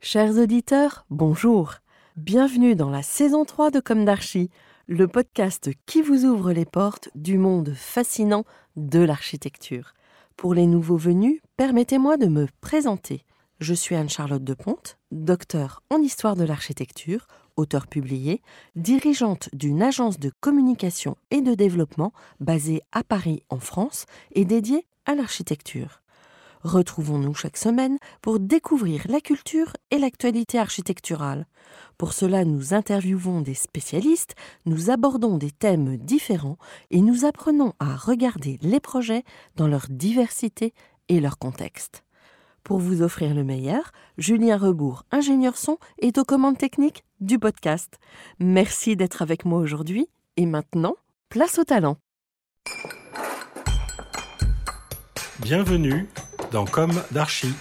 Chers auditeurs, bonjour. Bienvenue dans la saison 3 de Comme d'Archie, le podcast qui vous ouvre les portes du monde fascinant de l'architecture. Pour les nouveaux venus, permettez-moi de me présenter. Je suis Anne-Charlotte de Ponte, docteur en histoire de l'architecture, auteur publié, dirigeante d'une agence de communication et de développement basée à Paris en France et dédiée à l'architecture. Retrouvons-nous chaque semaine pour découvrir la culture et l'actualité architecturale. Pour cela, nous interviewons des spécialistes, nous abordons des thèmes différents et nous apprenons à regarder les projets dans leur diversité et leur contexte. Pour vous offrir le meilleur, Julien Rebourg, ingénieur son, est aux commandes techniques du podcast. Merci d'être avec moi aujourd'hui et maintenant, place au talent. Bienvenue dans Comme d'Archie.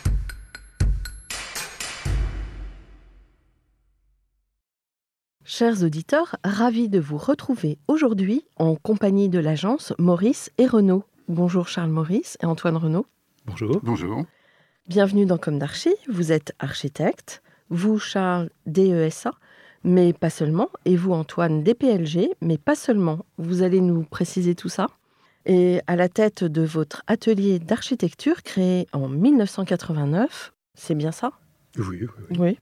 Chers auditeurs, ravis de vous retrouver aujourd'hui en compagnie de l'agence Maurice et Renaud. Bonjour Charles Maurice et Antoine Renaud. Bonjour. Bonjour. Bienvenue dans Comme d'Archie. Vous êtes architecte, vous Charles DESA, mais pas seulement, et vous Antoine DPLG, mais pas seulement. Vous allez nous préciser tout ça? Et à la tête de votre atelier d'architecture créé en 1989. C'est bien ça? Oui, oui, oui. Oui.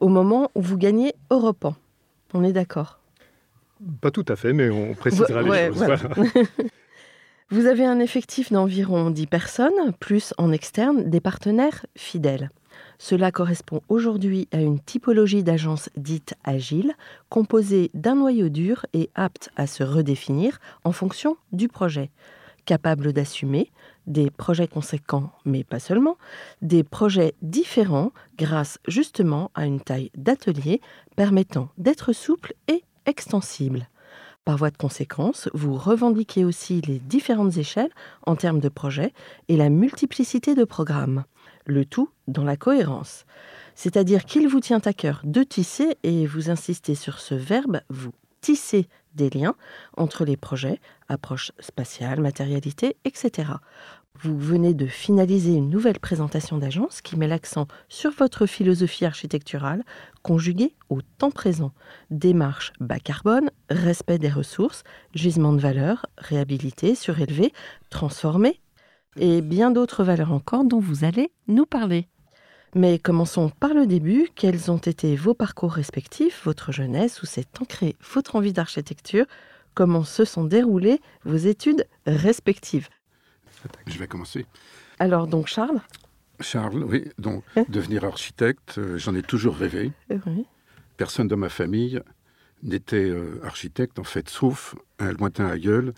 Au moment où vous gagnez Europan. On est d'accord? Pas tout à fait, mais on précisera les choses. voilà. Vous avez un effectif d'environ 10 personnes, plus en externe des partenaires fidèles. Cela correspond aujourd'hui à une typologie d'agence dite agile, composée d'un noyau dur et apte à se redéfinir en fonction du projet, capable d'assumer des projets conséquents, mais pas seulement, des projets différents grâce justement à une taille d'atelier permettant d'être souple et extensible. Par voie de conséquence, vous revendiquez aussi les différentes échelles en termes de projets et la multiplicité de programmes le tout dans la cohérence. C'est-à-dire qu'il vous tient à cœur de tisser, et vous insistez sur ce verbe, vous tissez des liens entre les projets, approche spatiale, matérialité, etc. Vous venez de finaliser une nouvelle présentation d'agence qui met l'accent sur votre philosophie architecturale conjuguée au temps présent. Démarche bas carbone, respect des ressources, gisement de valeur, réhabilité, surélevé, transformé et bien d'autres valeurs encore dont vous allez nous parler. Mais commençons par le début. Quels ont été vos parcours respectifs, votre jeunesse, où s'est ancrée votre envie d'architecture? Comment se sont déroulées vos études respectives? Je vais commencer. Alors donc Charles Charles, oui, donc devenir architecte, euh, j'en ai toujours rêvé. Euh, oui. Personne dans ma famille n'était euh, architecte, en fait, sauf un lointain aïeul,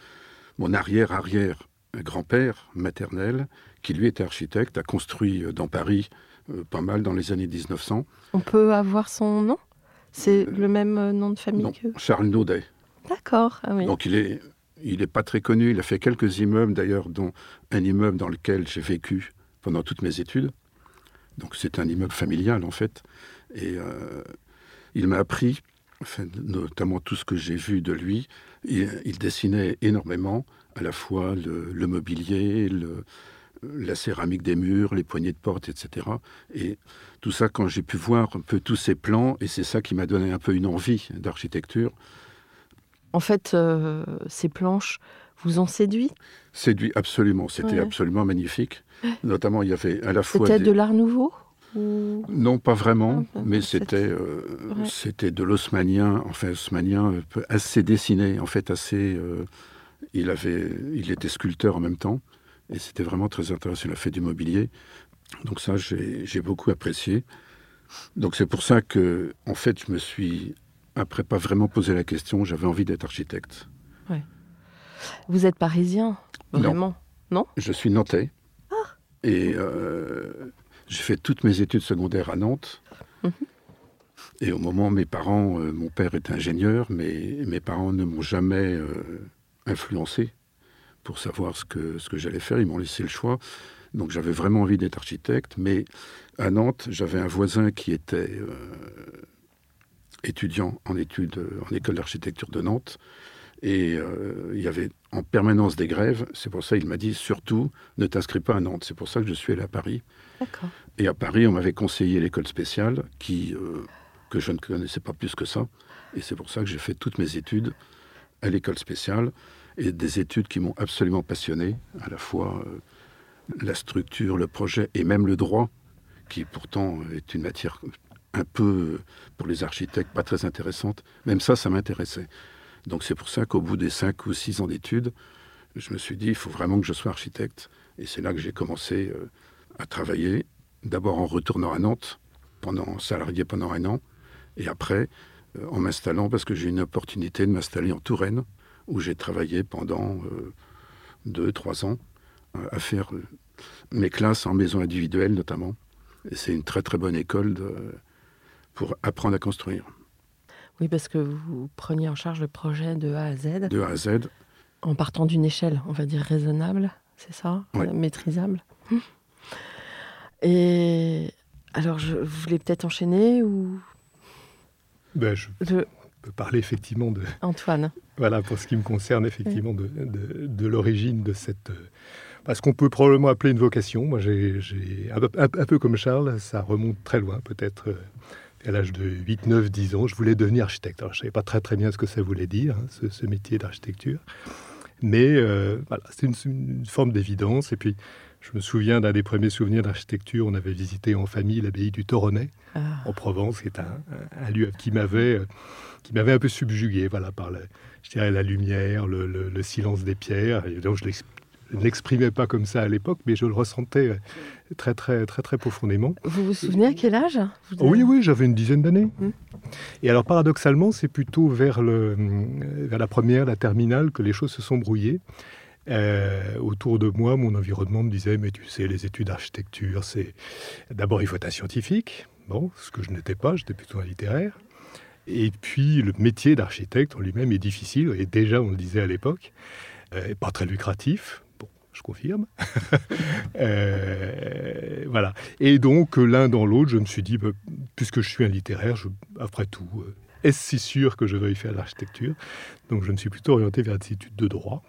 mon arrière-arrière grand-père maternel, qui lui était architecte, a construit euh, dans Paris euh, pas mal dans les années 1900. On peut avoir son nom? C'est le même euh, nom de famille Non, que... Charles Naudet. D'accord, ah oui. Donc il est, il est pas très connu. Il a fait quelques immeubles d'ailleurs, dont un immeuble dans lequel j'ai vécu pendant toutes mes études. Donc c'est un immeuble familial en fait. Et euh, il m'a appris, notamment tout ce que j'ai vu de lui. Il, dessinait énormément, à la fois le, mobilier, la céramique des murs, les poignées de porte, etc. Et tout ça, quand j'ai pu voir un peu tous ces plans, et c'est ça qui m'a donné un peu une envie d'architecture, En fait, euh, ces planches vous ont séduit? Séduit absolument, c'était Ouais. absolument magnifique. Notamment, il y avait à la fois C'était des- de l'art nouveau? Ou... non pas vraiment, Ah, bah, mais c'était- euh, Ouais. c'était de l'haussmannien, enfin haussmannien euh, assez dessiné, en fait assez. euh, il avait, il était sculpteur en même temps, et c'était vraiment très intéressant. Il a fait du mobilier, donc ça j'ai beaucoup apprécié. Donc c'est pour ça que, en fait, je me suis après pas vraiment posé la question, j'avais envie d'être architecte. Vous êtes parisien Non. Vraiment Je suis nantais. Ah. Et euh, j'ai fait toutes mes études secondaires à Nantes. Mhm. Et au moment, mes parents, euh, mon père est ingénieur, mais mes parents ne m'ont jamais euh, influencé pour savoir ce que, ce que j'allais faire. Ils m'ont laissé le choix. Donc j'avais vraiment envie d'être architecte. Mais à Nantes, j'avais un voisin qui était étudiant en études, euh, en école d'architecture de Nantes. Et euh, il y avait en permanence des grèves. C'est pour ça qu'il m'a dit surtout ne t'inscris pas à Nantes. C'est pour ça que je suis allé à Paris. Et à Paris, on m'avait conseillé l'école spéciale, qui, euh, que je ne connaissais pas plus que ça. Et c'est pour ça que j'ai fait toutes mes études à l'école spéciale, et des études qui m'ont absolument passionné, à la fois euh, la structure, le projet et même le droit, qui pourtant est une matière un peu, pour les architectes, pas très intéressante. Même ça, ça m'intéressait. Donc c'est pour ça qu'au bout des cinq ou six ans d'études, je me suis dit, il faut vraiment que je sois architecte. Et c'est là que j'ai commencé euh, à travailler, d'abord en retournant à Nantes, pendant salarié pendant un an, et après euh, en m'installant, parce que j'ai eu une opportunité de m'installer en Touraine, où j'ai travaillé pendant euh, deux, trois ans à faire mes classes en maison individuelle notamment. Et c'est une très très bonne école pour apprendre à construire. Oui, parce que vous preniez en charge le projet de A à Z. De A à Z. En partant d'une échelle, on va dire, raisonnable, c'est ça Maîtrisable. Et alors, je, vous voulez peut-être enchaîner ou? Ben, je, peux parler effectivement de... Antoine. Voilà, pour ce qui me concerne, effectivement, de, de, l'origine de cette... Parce qu'on peut probablement appeler une vocation. Moi, j'ai, un, un, peu comme Charles, ça remonte très loin, peut-être euh, à l'âge de 8, 9, 10 ans, je voulais devenir architecte. Alors, je ne savais pas très très bien ce que ça voulait dire, hein, ce, métier d'architecture. Mais euh, voilà, c'était une, forme d'évidence. Et puis, je me souviens d'un des premiers souvenirs d'architecture. On avait visité en famille l'abbaye du Toronnet, ah. en Provence, qui est un, lieu qui m'avait, qui m'avait un peu subjugué, voilà, par la, je dirais, la lumière, le, silence des pierres. Et donc, je l'exprimais pas comme ça à l'époque, mais je le ressentais euh, très, très, très, très profondément. Vous vous souvenez à quel âge Oui, oui, j'avais une dizaine d'années. Hum. Et alors, paradoxalement, c'est plutôt vers, le, vers la première, la terminale, que les choses se sont brouillées. Euh, autour de moi, mon environnement me disait, mais tu sais, les études d'architecture, c'est d'abord il faut être un scientifique, bon, ce que je n'étais pas, j'étais plutôt un littéraire. Et puis le métier d'architecte en lui-même est difficile, et déjà on le disait à l'époque, euh, pas très lucratif je confirme. Euh, voilà. Et donc, l'un dans l'autre, je me suis dit, bah, puisque je suis un littéraire, après tout, euh, est-ce si sûr que je veuille faire l'architecture? Donc, je me suis plutôt orienté vers des études de droit,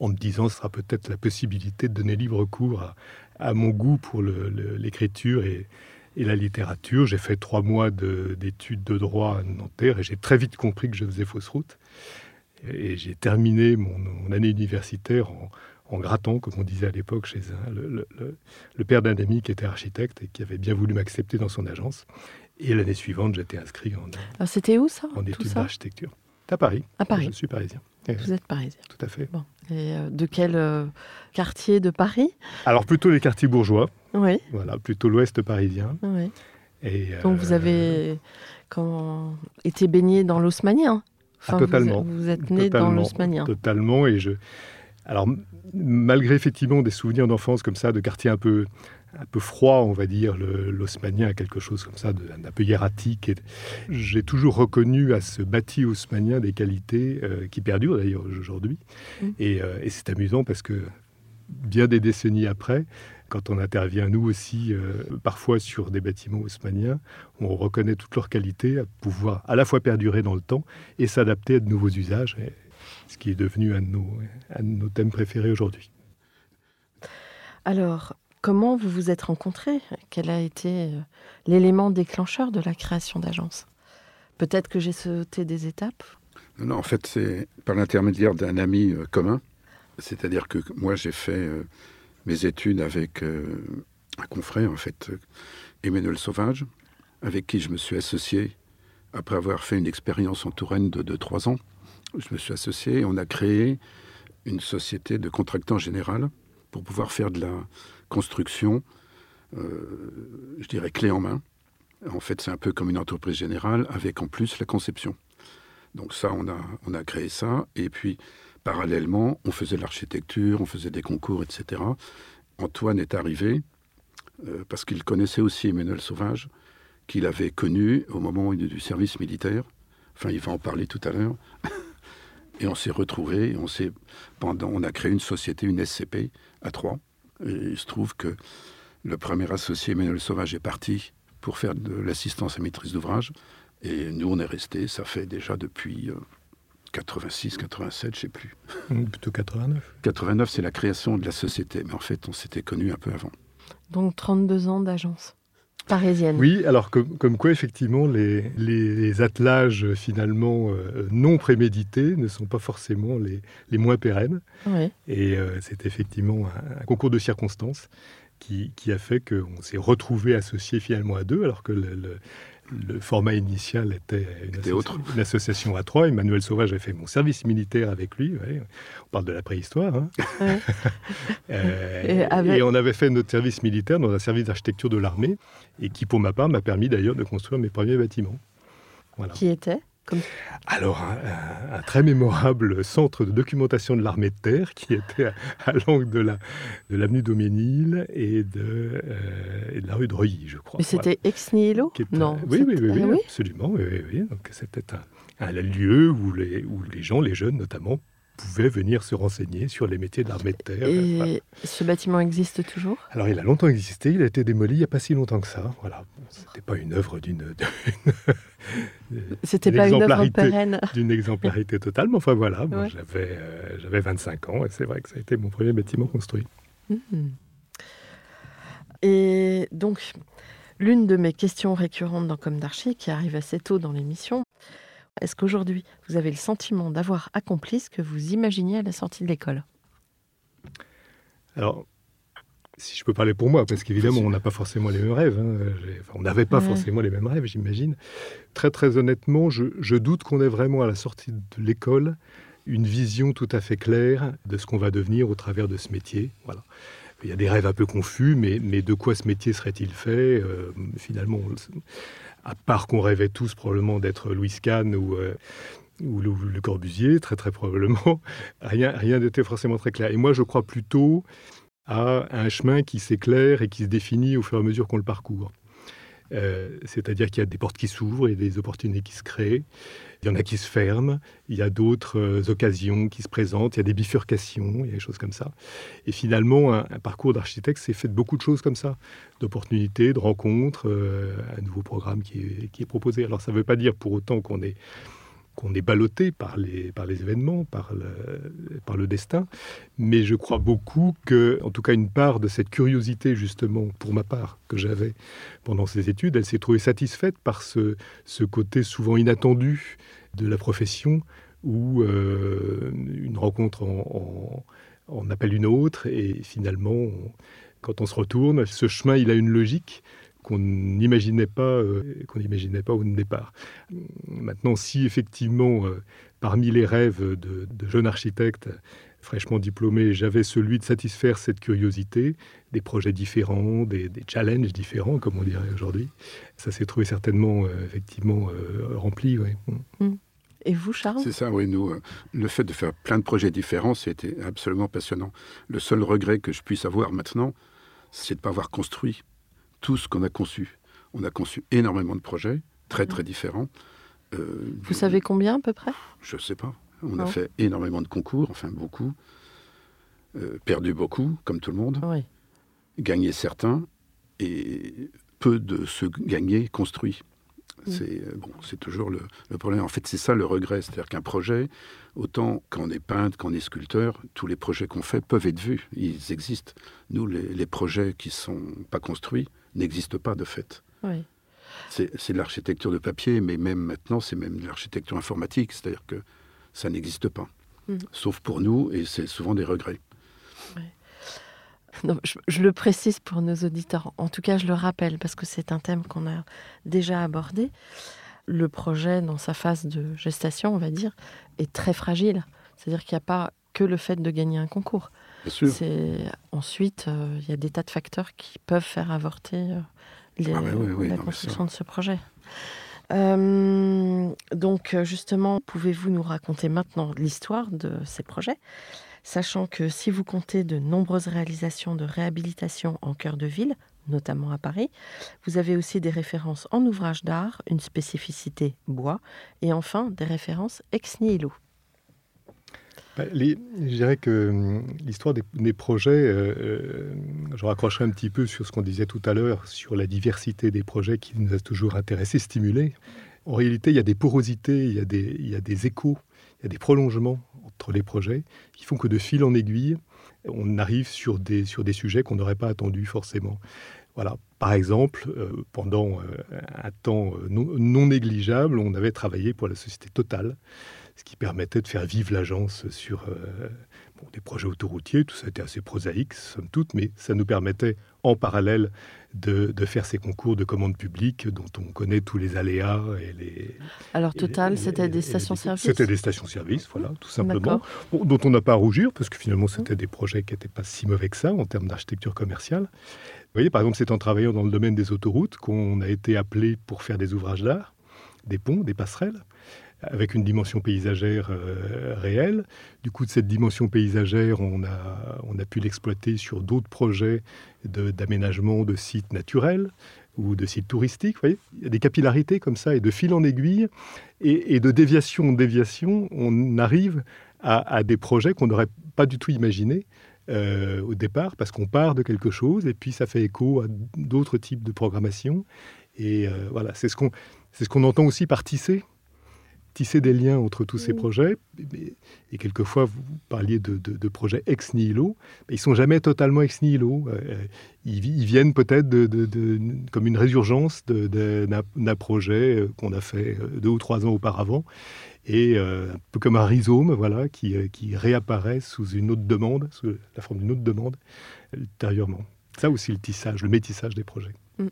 en me disant, ce sera peut-être la possibilité de donner libre cours à, mon goût pour l'écriture et, la littérature. J'ai fait trois mois d'études de, droit à Nanterre et j'ai très vite compris que je faisais fausse route. Et j'ai terminé mon, année universitaire en, en grattant, comme on disait à l'époque chez un, le, père d'un ami qui était architecte et qui avait bien voulu m'accepter dans son agence. Et l'année suivante, j'étais inscrit en, Alors c'était où ça En études d'architecture? À Paris. À Paris. Je suis parisien. Vous êtes parisien. Tout à fait. Bon. Et euh, de quel euh, quartier de Paris? Alors plutôt les quartiers bourgeois. Oui. Voilà, plutôt l'ouest parisien. Oui. Et, Donc vous euh, avez été baigné dans l'haussmanien ah, totalement. Vous, êtes né dans l'haussmanien. Totalement. Et je, alors, malgré effectivement des souvenirs d'enfance comme ça, de quartier un peu, un peu froid, on va dire, l'osmanien a quelque chose comme ça, d'un peu hiératique. J'ai toujours reconnu à ce bâti haussmanien des qualités euh, qui perdurent d'ailleurs aujourd'hui. Mmh. Euh, et, c'est amusant parce que bien des décennies après, quand on intervient nous aussi euh, parfois sur des bâtiments haussmanniens, on reconnaît toutes leurs qualités à pouvoir à la fois perdurer dans le temps et s'adapter à de nouveaux usages ce qui est devenu un de nos, nos thèmes préférés aujourd'hui. Alors, comment vous vous êtes rencontrés? Quel a été euh, l'élément déclencheur de la création d'agence? Peut-être que j'ai sauté des étapes? Non, en fait, c'est par l'intermédiaire d'un ami euh, commun. C'est-à-dire que moi, j'ai fait euh, mes études avec un confrère, en fait, Emmanuel Sauvage, avec qui je me suis associé après avoir fait une expérience en Touraine de 2-3 ans je me suis associé on a créé une société de contractants général pour pouvoir faire de la construction, euh, je dirais clé en main. En fait, c'est un peu comme une entreprise générale avec en plus la conception. Donc ça, on a, on a créé ça. Et puis, parallèlement, on faisait l'architecture, on faisait des concours, etc. Antoine est arrivé euh, parce qu'il connaissait aussi Emmanuel Sauvage, qu'il avait connu au moment du service militaire. Enfin, il va en parler tout à l'heure. Et on s'est retrouvés, on, s'est, pendant, on a créé une société, une SCP, à trois. Et il se trouve que le premier associé, Emmanuel Sauvage, est parti pour faire de l'assistance à maîtrise d'ouvrage. Et nous, on est restés, ça fait déjà depuis 86, 87, je sais plus. Mmh, plutôt 89. 89, c'est la création de la société. Mais en fait, on s'était connus un peu avant. Donc 32 ans d'agence parisienne. Oui, alors comme, comme quoi effectivement les, les, attelages finalement euh, non prémédités ne sont pas forcément les, les moins pérennes. Et euh, c'est effectivement un, concours de circonstances qui, qui a fait qu'on s'est retrouvé associé finalement à deux, alors que le, le format initial était une, association à trois. Emmanuel Sauvage a fait mon service militaire avec lui. On parle de la préhistoire. Hein. Euh, et, on avait fait notre service militaire dans un service d'architecture de l'armée, et qui, pour ma part, m'a permis d'ailleurs de construire mes premiers bâtiments. Qui était alors, un, très mémorable centre de documentation de l'armée de terre qui était à, l'angle de l'avenue la, de et de, euh, et de la rue de Reuilly, je crois. Mais c'était ex nihilo Non. Oui, oui, oui, ah absolument. Donc, c'était un, un, lieu où les, où les gens, les jeunes notamment, pouvaient venir se renseigner sur les métiers de l'armée de terre. Et ce bâtiment existe toujours? Alors, il a longtemps existé. Il a été démoli il n'y a pas si longtemps que ça. Voilà. C'était pas une œuvre d'une. C'était pas une œuvre pérenne. D'une exemplarité totale. Mais enfin, voilà. J'avais euh, j'avais 25 ans et c'est vrai que ça a été mon premier bâtiment construit. Hmm. Et donc, l'une de mes questions récurrentes dans Comme d'Archie, qui arrive assez tôt dans l'émission, est-ce qu'aujourd'hui, vous avez le sentiment d'avoir accompli ce que vous imaginiez à la sortie de l'école? Alors, si je peux parler pour moi, parce qu'évidemment, on n'a pas forcément les mêmes rêves. Hein. on n'avait pas forcément les mêmes rêves, j'imagine. Très, très honnêtement, je, doute qu'on ait vraiment, à la sortie de l'école, une vision tout à fait claire de ce qu'on va devenir au travers de ce métier. Voilà. Il y a des rêves un peu confus, mais, mais de quoi ce métier serait-il fait? Euh, Finalement, à part qu'on rêvait tous probablement d'être Louis Kahn ou, euh, le, Corbusier, très très probablement, rien rien n'était forcément très clair. Et moi, je crois plutôt à un chemin qui s'éclaire et qui se définit au fur et à mesure qu'on le parcourt. Euh, c'est-à-dire qu'il y a des portes qui s'ouvrent et des opportunités qui se créent. Il y en a qui se ferment, il y a d'autres euh, occasions qui se présentent, il y a des bifurcations, il y a des choses comme ça. Et finalement, un, parcours d'architecte, c'est fait de beaucoup de choses comme ça, d'opportunités, de rencontres, euh, un nouveau programme qui est, qui est proposé. Alors ça ne veut pas dire pour autant qu'on est qu'on est ballotté par les, par les événements, par le, par le destin. Mais je crois beaucoup que, en tout cas, une part de cette curiosité, justement, pour ma part, que j'avais pendant ces études, elle s'est trouvée satisfaite par ce, ce côté souvent inattendu de la profession où euh, une rencontre en, en, appelle une autre et finalement, quand on se retourne, ce chemin, il a une logique qu'on n'imaginait pas, euh, qu'on n'imaginait pas au départ. Maintenant, si effectivement, euh, parmi les rêves de, jeunes architectes fraîchement diplômés, j'avais celui de satisfaire cette curiosité, des projets différents, des, challenges différents, comme on dirait aujourd'hui, ça s'est trouvé certainement euh, effectivement rempli. Mm. Et vous, Charles? C'est ça, oui. Nous, le fait de faire plein de projets différents, c'était absolument passionnant. Le seul regret que je puisse avoir maintenant, c'est de ne pas avoir construit tout ce qu'on a conçu. On a conçu énormément de projets, très très différents. Euh, Vous savez combien à peu près? Je ne sais pas. On a fait énormément de concours, enfin beaucoup. Euh, perdu beaucoup, comme tout le monde. Gagné certains, et peu de ceux gagnés construits. Mm. C'est euh, bon, c'est toujours le, problème. En fait, c'est ça le regret, c'est-à-dire qu'un projet, autant qu'on est peintre, qu'on est sculpteur, tous les projets qu'on fait peuvent être vus, ils existent. Nous, les, les projets qui sont pas construits, n'existe pas de fait. C'est de l'architecture de papier, mais même maintenant, c'est même de l'architecture informatique, c'est-à-dire que ça n'existe pas. Mm. Sauf pour nous, et c'est souvent des regrets. je, le précise pour nos auditeurs, en tout cas je le rappelle parce que c'est un thème qu'on a déjà abordé. Le projet, dans sa phase de gestation, on va dire, est très fragile. C'est-à-dire qu'il n'y a pas que le fait de gagner un concours. C'est ensuite euh, il y a des tas de facteurs qui peuvent faire avorter euh, ah la construction de ce projet. Euh, donc justement, pouvez-vous nous raconter maintenant l'histoire de ces projets, sachant que si vous comptez de nombreuses réalisations de réhabilitation en cœur de ville, notamment à Paris, vous avez aussi des références en ouvrages d'art, une spécificité bois, et enfin des références ex nihilo. Bah, je dirais que hum, l'histoire des, projets, euh, euh, je raccrocherai un petit peu sur ce qu'on disait tout à l'heure, sur la diversité des projets qui nous a toujours intéressés, stimulés. En réalité, il y a des porosités, il y a des, échos, il y a des prolongements entre les projets qui font que de fil en aiguille, on arrive sur des, sur des sujets qu'on n'aurait pas attendus forcément. Voilà. Par exemple, euh, pendant un temps euh, non, négligeable, on avait travaillé pour la société Total, ce qui permettait de faire vivre l'agence sur des projets autoroutiers. Tout ça était assez prosaïque, somme toute, mais ça nous permettait en parallèle de, faire ces concours de commandes publiques dont on connaît tous les aléas et les. Alors Total, c'était des stations-service. C'était des stations-service, voilà, tout simplement, dont on n'a pas à rougir parce que finalement c'était des projets qui n'étaient pas si mauvais que ça en termes d'architecture commerciale. Vous voyez, par exemple, c'est en travaillant dans le domaine des autoroutes qu'on a été appelé pour faire des ouvrages d'art, des ponts, des passerelles avec une dimension paysagère euh, réelle. Du coup, de cette dimension paysagère, on a, on a pu l'exploiter sur d'autres projets d'aménagement de, sites naturels ou de sites touristiques. Vous voyez Il y a des capillarités comme ça, et de fil en aiguille, et, de déviation en déviation, on arrive à, des projets qu'on n'aurait pas du tout imaginés. Euh, au départ, parce qu'on part de quelque chose et puis ça fait écho à d'autres types de programmation. Et euh, voilà, c'est ce qu'on ce qu'on entend aussi par tisser tisser des liens entre tous ces projets. Et, quelquefois, vous parliez de, projets ex nihilo, mais ils sont jamais totalement ex nihilo. Euh, ils, viennent peut-être de, comme une résurgence d'un projet euh, qu'on a fait euh, deux ou trois ans auparavant, et un peu comme un rhizome, voilà, qui, qui réapparaît sous une autre demande, sous la forme d'une autre demande ultérieurement. Ça aussi le tissage, le métissage des projets. Mmh.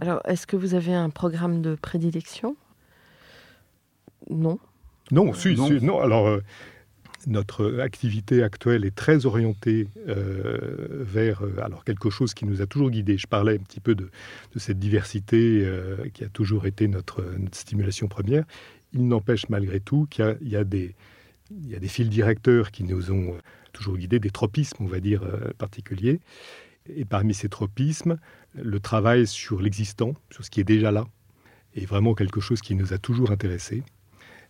Alors, est-ce que vous avez un programme de prédilection? Non. Non, si, non. Alors, euh, notre activité actuelle est très orientée euh, vers euh, alors quelque chose qui nous a toujours guidés. Je parlais un petit peu de, cette diversité qui a toujours été notre, stimulation première. Il n'empêche malgré tout qu'il y, a des il y a des fils directeurs qui nous ont toujours guidés, des tropismes, on va dire, particuliers. Et parmi ces tropismes, le travail sur l'existant, sur ce qui est déjà là, est vraiment quelque chose qui nous a toujours intéressés.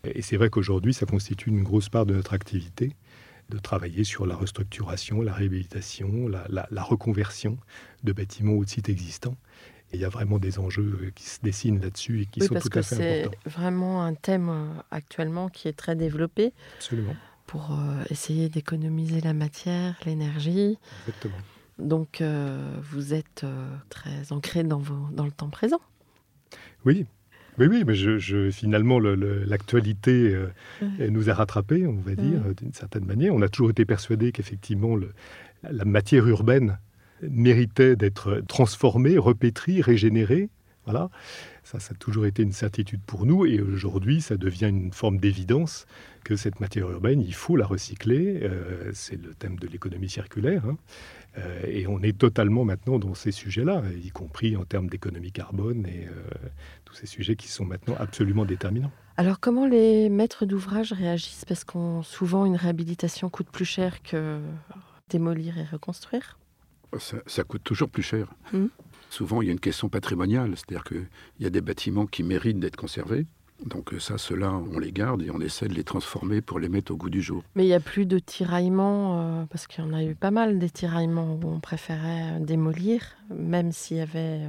Et c'est vrai qu'aujourd'hui, ça constitue une grosse part de notre activité de travailler sur la restructuration, la réhabilitation, la, reconversion de bâtiments ou de sites existants. Et il y a vraiment des enjeux qui se dessinent là-dessus et qui sont tout à fait importants. C'est vraiment un thème euh, actuellement qui est très développé. Absolument. Pour euh, essayer d'économiser la matière, l'énergie. Exactement. Donc euh, vous êtes très ancré dans, vos, dans le temps présent. Oui, oui, oui, mais je, finalement, l'actualité euh, nous a rattrapés, on va dire, d'une certaine manière. On a toujours été persuadé qu'effectivement, la matière urbaine méritait d'être transformée, repétrie, régénérée. Voilà. Ça, ça a toujours été une certitude pour nous. Et aujourd'hui, ça devient une forme d'évidence que cette matière urbaine, il faut la recycler. Euh, c'est le thème de l'économie circulaire. Hein. Euh, et on est totalement maintenant dans ces sujets-là, y compris en termes d'économie carbone et euh, tous ces sujets qui sont maintenant absolument déterminants. Alors comment les maîtres d'ouvrage réagissent? Parce qu'on souvent une réhabilitation coûte plus cher que démolir et reconstruire. Ça, coûte toujours plus cher. Mmh. Souvent, il y a une question patrimoniale, c'est-à-dire qu'il y a des bâtiments qui méritent d'être conservés, donc ça, ceux-là, on les garde et on essaie de les transformer pour les mettre au goût du jour. Mais il n'y a plus de tiraillements, euh, parce qu'il y en a eu pas mal des tiraillements où on préférait euh, démolir, même s'il y avait euh,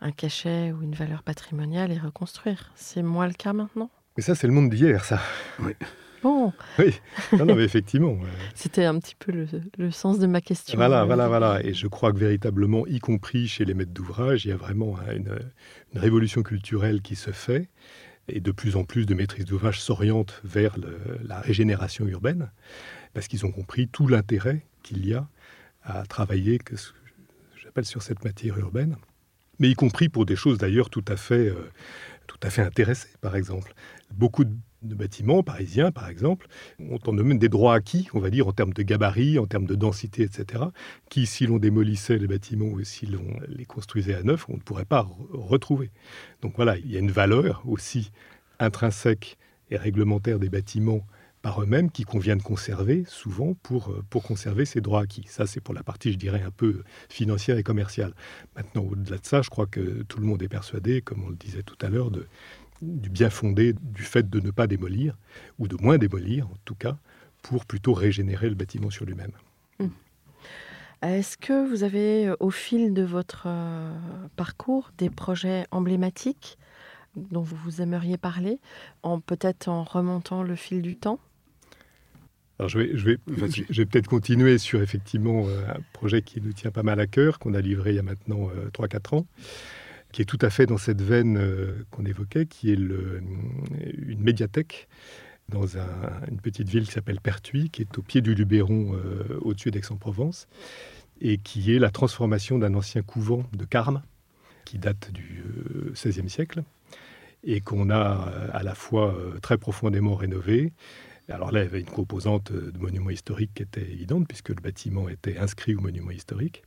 un cachet ou une valeur patrimoniale et reconstruire. C'est moins le cas maintenant? Mais ça, c'est le monde d'hier, ça. Oui. Bon. Oui, non, non, mais effectivement. C'était un petit peu le, sens de ma question. Voilà, voilà, voilà. Et je crois que véritablement, y compris chez les maîtres d'ouvrage, il y a vraiment hein, une, une révolution culturelle qui se fait et de plus en plus de maîtrises d'ouvrage s'orientent vers la régénération urbaine, parce qu'ils ont compris tout l'intérêt qu'il y a à travailler, j'appelle sur cette matière urbaine, mais y compris pour des choses d'ailleurs tout à fait, euh, tout à fait intéressées, par exemple. Beaucoup de de bâtiments parisiens, par exemple, ont en eux des droits acquis, on va dire, en termes de gabarit, en termes de densité, etc., qui, si l'on démolissait les bâtiments ou si l'on les construisait à neuf, on ne pourrait pas retrouver. Donc voilà, il y a une valeur aussi intrinsèque et réglementaire des bâtiments par eux-mêmes qui convient de conserver souvent pour, euh, pour conserver ces droits acquis. Ça, c'est pour la partie, je dirais, un peu financière et commerciale. Maintenant, au-delà de ça, je crois que tout le monde est persuadé, comme on le disait tout à l'heure, de, du bien fondé du fait de ne pas démolir, ou de moins démolir en tout cas, pour plutôt régénérer le bâtiment sur lui-même. Hmm. Est-ce que vous avez, euh, au fil de votre euh, parcours, des projets emblématiques dont vous aimeriez parler, en peut-être en remontant le fil du temps? Alors je vais, je vais, je vais peut-être continuer sur effectivement euh, un projet qui nous tient pas mal à cœur, qu'on a livré il y a maintenant 3-4 ans, qui est tout à fait dans cette veine qu'on évoquait, qui est une médiathèque dans une petite ville qui s'appelle Pertuis, qui est au pied du Luberon, au-dessus d'Aix-en-Provence, et qui est la transformation d'un ancien couvent de Carmes, qui date du XVIe siècle, et qu'on a euh, à la fois euh, très profondément rénové. Alors là, il y avait une composante de monument historique qui était évidente, puisque le bâtiment était inscrit au monument historique.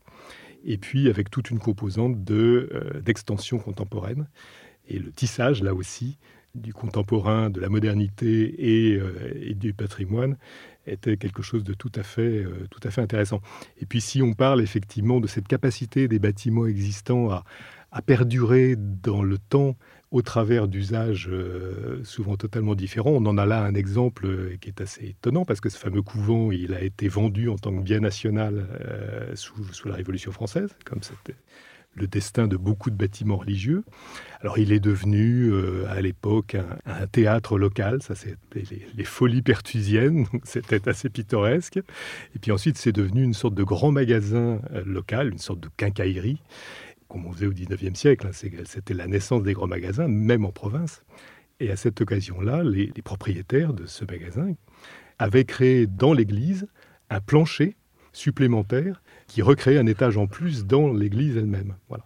Et puis avec toute une composante euh, d'extension contemporaine. Et le tissage, là aussi, du contemporain, de la modernité et, du patrimoine était quelque chose de tout à, fait, tout à fait intéressant. Et puis si on parle effectivement de cette capacité des bâtiments existants à, à perdurer dans le temps au travers d'usages euh, souvent totalement différents. On en a là un exemple euh, qui est assez étonnant parce que ce fameux couvent, il a été vendu en tant que bien national euh, sous, la Révolution française, comme c'était le destin de beaucoup de bâtiments religieux. Alors il est devenu à l'époque un, théâtre local, ça c'est les, folies pertusiennes, c'était assez pittoresque. Et puis ensuite c'est devenu une sorte de grand magasin local, une sorte de quincaillerie comme on faisait au 19e siècle. Hein, c'était la naissance des grands magasins, même en province. Et à cette occasion-là, les, propriétaires de ce magasin avaient créé dans l'église un plancher supplémentaire qui recréait un étage en plus dans l'église elle-même. Voilà.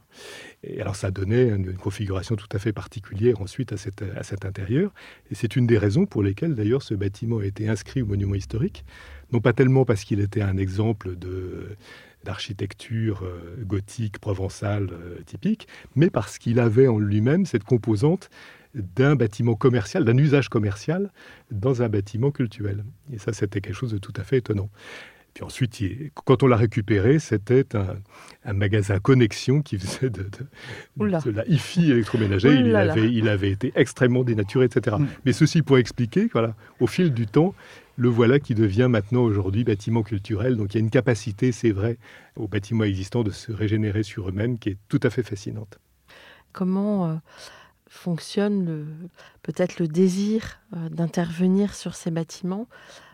Et alors ça donnait une, configuration tout à fait particulière ensuite à, à cet intérieur. Et c'est une des raisons pour lesquelles d'ailleurs ce bâtiment a été inscrit au monument historique. Non pas tellement parce qu'il était un exemple de, d'architecture euh, gothique provençale euh, typique, mais parce qu'il avait en lui-même cette composante d'un bâtiment commercial, d'un usage commercial dans un bâtiment cultuel. Et ça, c'était quelque chose de tout à fait étonnant. Puis ensuite, quand on l'a récupéré, c'était un, magasin connexion qui faisait de, la hi-fi électroménager. Il avait, il, avait, été extrêmement dénaturé, etc. Mm. Mais ceci pour expliquer, voilà, au fil du temps, le voilà qui devient maintenant aujourd'hui bâtiment culturel. Donc il y a une capacité, c'est vrai, aux bâtiments existants de se régénérer sur eux-mêmes qui est tout à fait fascinante. Comment euh, fonctionne peut-être le désir euh, d'intervenir sur ces bâtiments?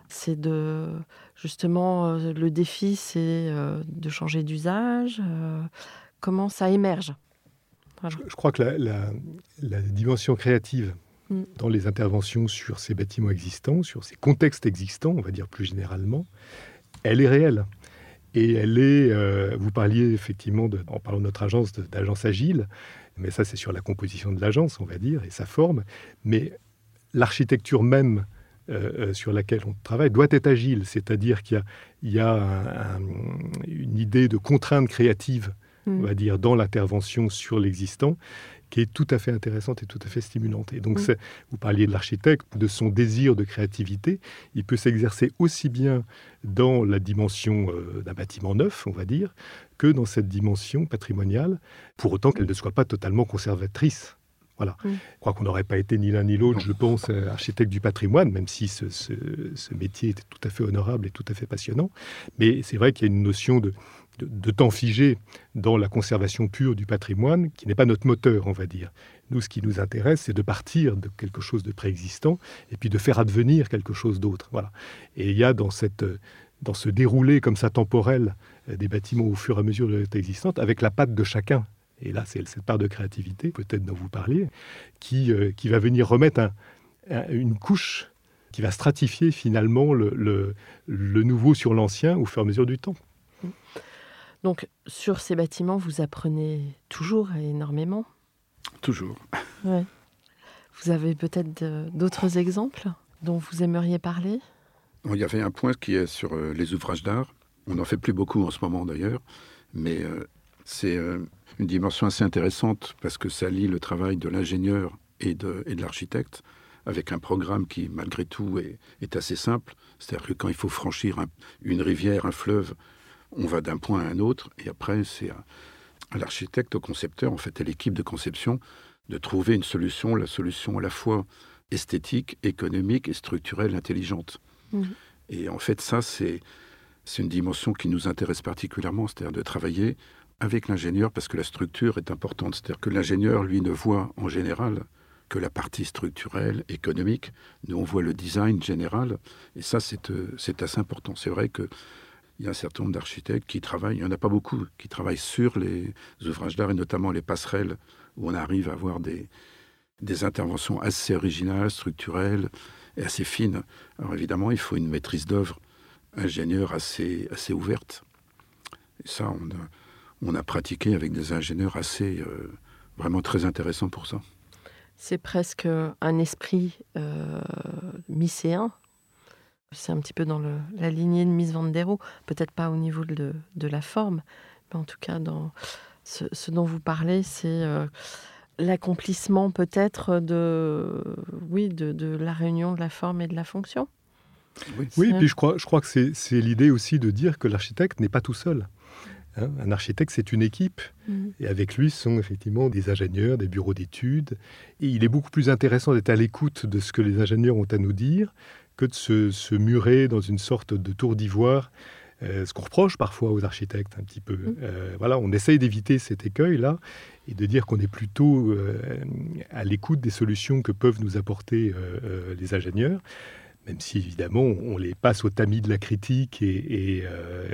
C'est de justement euh, le défi, c'est de changer d'usage. comment ça émerge? Je, crois que la dimension créative Mm. dans les interventions sur ces bâtiments existants, sur ces contextes existants, on va dire plus généralement, elle est réelle. Et elle est, euh, vous parliez effectivement, en parlant de notre agence, d'agence agile, mais ça c'est sur la composition de l'agence, on va dire, et sa forme, mais l'architecture même euh, euh, sur laquelle on travaille doit être agile, c'est-à-dire qu'il y a, une idée de contrainte créative, on mm. va dire, dans l'intervention sur l'existant, qui est tout à fait intéressante et tout à fait stimulante. Et donc, vous parliez de l'architecte, de son désir de créativité. Il peut s'exercer aussi bien dans la dimension euh, d'un bâtiment neuf, on va dire, que dans cette dimension patrimoniale, pour autant qu'elle ne soit pas totalement conservatrice. Voilà. Je crois qu'on n'aurait pas été ni l'un ni l'autre, je pense, euh, architecte du patrimoine, même si ce, ce, métier était tout à fait honorable et tout à fait passionnant. Mais c'est vrai qu'il y a une notion de, de, temps figé dans la conservation pure du patrimoine, qui n'est pas notre moteur, on va dire. Nous, ce qui nous intéresse, c'est de partir de quelque chose de préexistant et puis de faire advenir quelque chose d'autre. Voilà. Et il y a dans, cette, dans ce déroulé comme ça temporel euh, des bâtiments au fur et à mesure de l'état existante, avec la patte de chacun. Et là, c'est cette part de créativité, peut-être dont vous parliez, qui, euh, qui va venir remettre une couche qui va stratifier finalement le, le nouveau sur l'ancien au fur et à mesure du temps. Donc, sur ces bâtiments, vous apprenez toujours énormément Toujours. Vous avez peut-être d'autres exemples dont vous aimeriez parler? Il y avait un point qui est sur euh, les ouvrages d'art. On n'en fait plus beaucoup en ce moment d'ailleurs, mais euh, c'est une dimension assez intéressante parce que ça lie le travail de l'ingénieur et de, et de l'architecte avec un programme qui, malgré tout, est, est assez simple. C'est-à-dire que quand il faut franchir une rivière, un fleuve, on va d'un point à un autre, et après, c'est à, l'architecte, au concepteur, en fait, à l'équipe de conception, de trouver une solution, la solution à la fois esthétique, économique et structurelle intelligente. Mmh. Et en fait, ça, c'est une dimension qui nous intéresse particulièrement, c'est-à-dire de travailler avec l'ingénieur parce que la structure est importante. C'est-à-dire que l'ingénieur, lui, ne voit en général que la partie structurelle, économique. Nous, on voit le design général, et ça, c'est euh, assez important. C'est vrai qu'il y a un certain nombre d'architectes qui travaillent, il n'y en a pas beaucoup, qui travaillent sur les ouvrages d'art, et notamment les passerelles, où on arrive à avoir des, interventions assez originales, structurelles et assez fines. Alors évidemment, il faut une maîtrise d'œuvre ingénieur assez, assez ouverte. Et ça, on a, on a pratiqué avec des ingénieurs assez, euh, vraiment très intéressants pour ça. C'est presque un esprit euh, mycéen. C'est un petit peu dans le, la lignée de Miss Vandero, peut-être pas au niveau de, de, la forme, mais en tout cas dans ce, ce dont vous parlez, c'est euh, l'accomplissement peut-être de, oui, de, de, la réunion de la forme et de la fonction. Oui, oui puis je crois, je crois que c'est l'idée aussi de dire que l'architecte n'est pas tout seul. Hein. un architecte, c'est une équipe. Mmh. Et avec lui, sont effectivement des ingénieurs, des bureaux d'études. Et il est beaucoup plus intéressant d'être à l'écoute de ce que les ingénieurs ont à nous dire que de se, se murer dans une sorte de tour d'ivoire euh, ce qu'on reproche parfois aux architectes un petit peu. Mmh. Euh, voilà, on essaye d'éviter cet écueil-là et de dire qu'on est plutôt euh, à l'écoute des solutions que peuvent nous apporter les ingénieurs même si évidemment on les passe au tamis de la critique. Euh,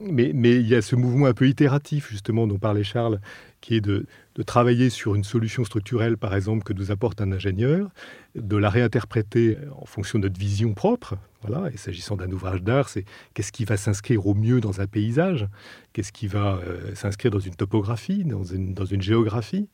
mais, il y a ce mouvement un peu itératif, justement, dont parlait Charles, qui est de, travailler sur une solution structurelle, par exemple, que nous apporte un ingénieur, de la réinterpréter en fonction de notre vision propre. Voilà. Et s'agissant d'un ouvrage d'art, c'est qu'est-ce qui va s'inscrire au mieux dans un paysage, qu'est-ce qui va euh, s'inscrire dans une topographie, dans une, géographie.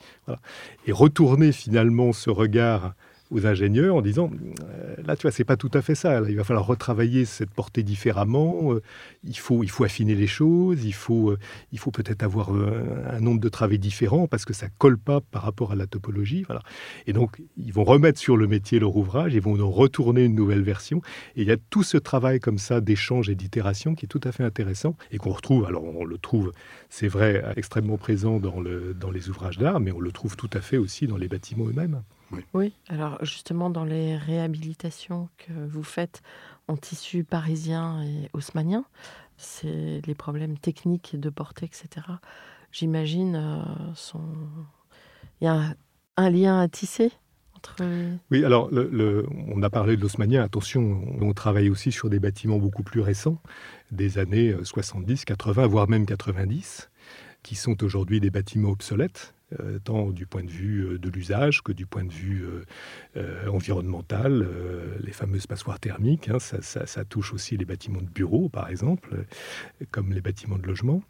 Et retourner finalement ce regard aux ingénieurs en disant euh, là tu vois c'est pas tout à fait ça. Il va falloir retravailler cette portée différemment. Euh, il faut il faut affiner les choses. Il faut euh, il faut peut-être avoir un nombre de travaux différents parce que ça colle pas par rapport à la topologie. Voilà. Et donc ils vont remettre sur le métier leur ouvrage. Ils vont nous retourner une nouvelle version. Et il y a tout ce travail comme ça d'échange et d'itération qui est tout à fait intéressant et qu'on retrouve. Alors on le trouve c'est vrai extrêmement présent dans le dans les ouvrages d'art mais on le trouve tout à fait aussi dans les bâtiments eux-mêmes oui. alors justement dans les réhabilitations que vous faites en tissu parisien et haussmanien, c'est les problèmes techniques de portée, etc. J'imagine, euh, sont... il y a un, un, lien à tisser entre... Oui, alors le, le, on a parlé de l'haussmanien, attention, on, on travaille aussi sur des bâtiments beaucoup plus récents, des années 70, 80, voire même 90, qui sont aujourd'hui des bâtiments obsolètes euh, tant du point de vue euh, de l'usage que du point de vue euh, environnemental, les fameuses passoires thermiques, hein, ça, ça, touche aussi les bâtiments de bureaux, par exemple, comme les bâtiments de logement.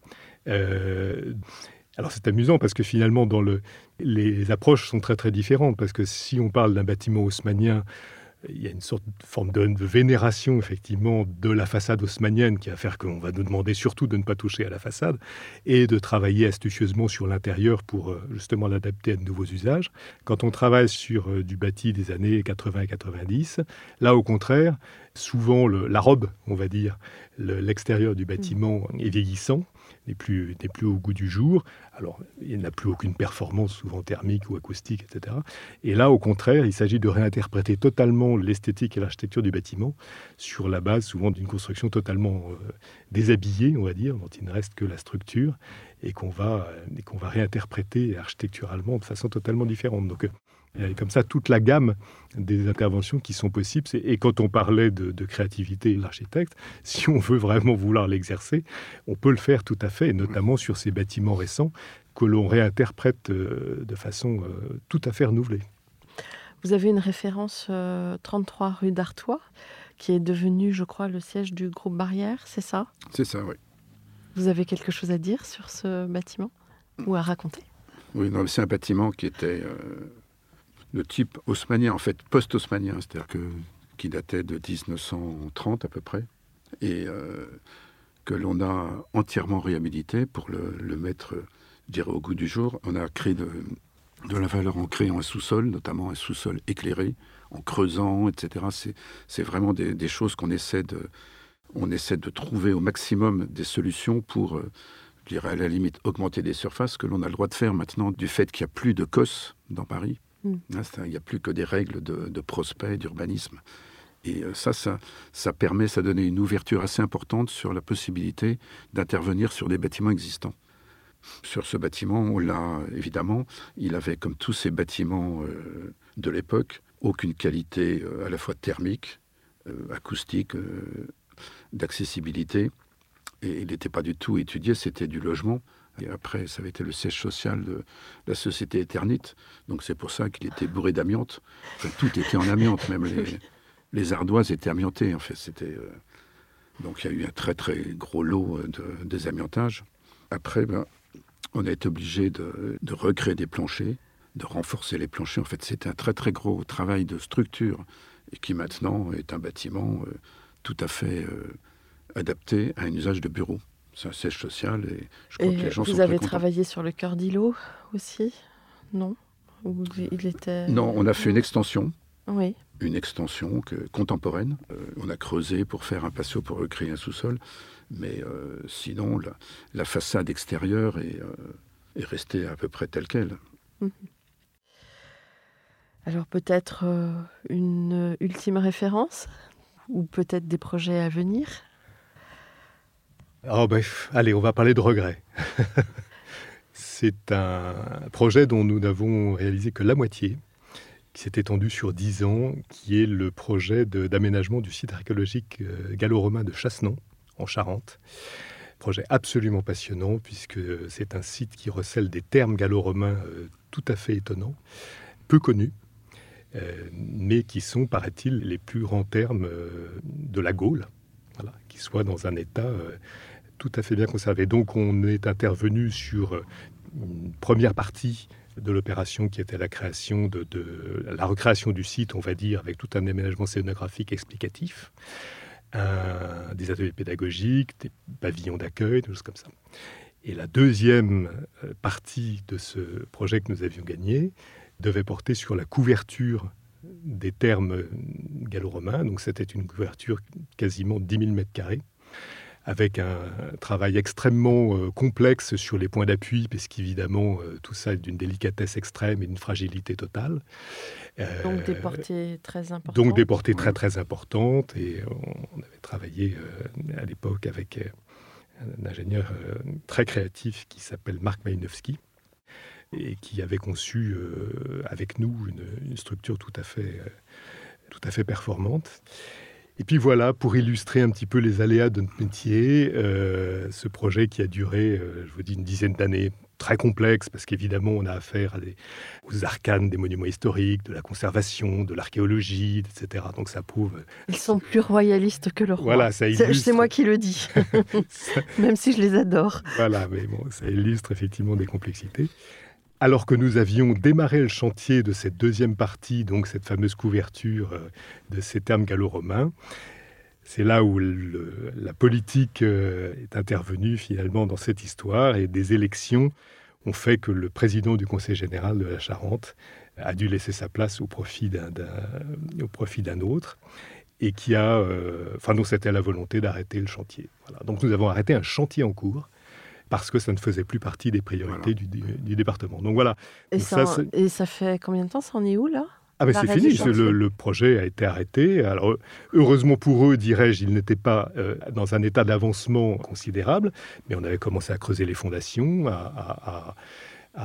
Alors c'est amusant parce que finalement, dans le, les approches sont très très différentes parce que si on parle d'un bâtiment haussmanien il y a une sorte de forme de, vénération effectivement de la façade haussmanienne qui va faire qu'on va nous demander surtout de ne pas toucher à la façade et de travailler astucieusement sur l'intérieur pour euh, justement l'adapter à de nouveaux usages. Quand on travaille sur euh, du bâti des années 80 et 90, là au contraire, souvent la robe, on va dire, l'extérieur du bâtiment est vieillissant n'est plus, au goût du jour. Alors, il n'a plus aucune performance, souvent thermique ou acoustique, etc. Et là, au contraire, il s'agit de réinterpréter totalement l'esthétique et l'architecture du bâtiment sur la base souvent d'une construction totalement euh, déshabillée, on va dire, dont il ne reste que la structure, et qu'on va, qu'on va réinterpréter architecturalement de façon totalement différente. Donc, et comme ça toute la gamme des interventions qui sont possibles. Et quand on parlait de, de créativité l'architecte, si on veut vraiment vouloir l'exercer, on peut le faire tout à fait, et notamment sur ces bâtiments récents que l'on réinterprète euh, de façon euh, tout à fait renouvelée. Vous avez une référence euh, 33 rue d'Artois, qui est devenue, je crois, le siège du groupe Barrière, c'est ça? C'est ça, oui. Vous avez quelque chose à dire sur ce bâtiment? Ou à raconter? Oui, c'est un bâtiment qui était euh, de type haussmanien, en fait post-haussmanien, c'est-à-dire qui datait de 1930 à peu près, et euh, que l'on a entièrement réhabilité pour le, mettre, je dirais, au goût du jour. On a créé de, de la valeur en créant un sous-sol, notamment un sous-sol éclairé, en creusant, etc. C'est vraiment des, des choses qu'on essaie de, on essaie de trouver au maximum des solutions pour, euh, je dirais à la limite, augmenter des surfaces que l'on a le droit de faire maintenant du fait qu'il n'y a plus de COS dans Paris. Mm. Il n'y a plus que des règles de, prospect, d'urbanisme. Et euh, ça, ça, ça permet, ça donne une ouverture assez importante sur la possibilité d'intervenir sur des bâtiments existants. Sur ce bâtiment, là, évidemment, il avait, comme tous ces bâtiments euh, de l'époque, aucune qualité euh, à la fois thermique, acoustique, d'accessibilité. Et il n'était pas du tout étudié, c'était du logement. Et après, ça avait été le siège social de la société Eternite. Donc c'est pour ça qu'il était bourré d'amiante. tout était en amiante, même les, les ardoises étaient amiantées. En fait, c'était. donc il y a eu un très très gros lot de désamiantage. Après, ben, on a été obligé de, recréer des planchers, de renforcer les planchers. En fait, c'était un très très gros travail de structure et qui maintenant est un bâtiment euh, tout à fait euh, adapté à un usage de bureau. C'est un siège social et je crois que les gens vous avez travaillé sur le cœur d'îlot aussi Non? Il était... Non, on a fait une extension. Oui. Une extension contemporaine. Euh, on a creusé pour faire un patio pour recréer un sous-sol. Mais euh, sinon, la, façade extérieure est, euh, est, restée à peu près telle qu'elle. Mhm. Alors peut-être une ultime référence? Ou peut-être des projets à venir? Oh bref, allez, on va parler de regrets. C'est un projet dont nous n'avons réalisé que la moitié, qui s'est étendu sur dix ans, qui est le projet d'aménagement du site archéologique gallo-romain de Chassenon, en Charente. Projet absolument passionnant puisque c'est un site qui recèle des termes gallo-romains euh, tout à fait étonnants, peu connus, euh, mais qui sont, paraît-il, les plus grands termes euh, de la Gaule, qui soient dans un état tout à fait bien conservé. Donc on est intervenu sur une première partie de l'opération qui était la création de, la recréation du site, on va dire, avec tout un aménagement scénographique explicatif des ateliers pédagogiques, des pavillons d'accueil, des choses comme ça. Et la deuxième euh, partie de ce projet que nous avions gagné devait porter sur la couverture des termes gallo-romains. Donc c'était une couverture quasiment 10 000 mètres carrés avec un travail extrêmement euh, complexe sur les points d'appui, parce qu'évidemment, euh, tout ça est d'une délicatesse extrême et d'une fragilité totale. donc des portées très importantes. Donc des portées très très importantes, et on, avait travaillé à l'époque avec un ingénieur très créatif qui s'appelle Marc Malinowski, et qui avait conçu avec nous une, une, structure tout à fait, tout à fait performante. Et puis voilà, pour illustrer un petit peu les aléas de notre métier, euh, ce projet qui a duré, euh, je vous dis, une dizaine d'années, très complexe, parce qu'évidemment, on a affaire à des, aux arcanes des monuments historiques, de la conservation, de l'archéologie, etc. Donc ça prouve... Euh, Ils sont plus royalistes que le roi. Voilà, ça illustre... C'est moi qui le dis, même si je les adore. Voilà, mais bon, ça illustre effectivement des complexités. Alors que nous avions démarré le chantier de cette deuxième partie, donc cette fameuse couverture euh, de ces termes gallo-romains, c'est là où la politique euh, est intervenue finalement dans cette histoire et des élections ont fait que le président du Conseil général de la Charente a dû laisser sa place au profit d'un autre et qui a, euh, enfin dont c'était la volonté d'arrêter le chantier. Donc nous avons arrêté un chantier en cours parce que ça ne faisait plus partie des priorités du, département. Donc voilà. Et, ça, et ça fait combien de temps Ça en est où là? Ah ben c'est fini, le, projet a été arrêté. Alors heureusement pour eux, dirais-je, ils n'étaient pas euh, dans un état d'avancement considérable, mais on avait commencé à creuser les fondations, à,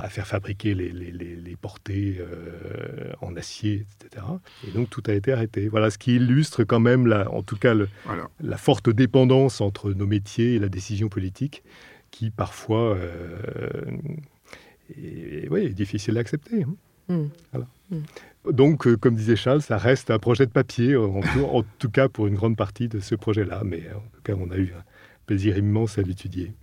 faire fabriquer les, les, portées euh, en acier, etc. Et donc tout a été arrêté. Voilà ce qui illustre quand même, la, en tout cas, la forte dépendance entre nos métiers et la décision politique qui parfois euh, est, difficile à accepter. Hein. Hmm. Hmm. Donc, euh, comme disait Charles, ça reste un projet de papier, en tout, cas pour une grande partie de ce projet-là. Mais en tout cas, on a eu un plaisir immense à l'étudier.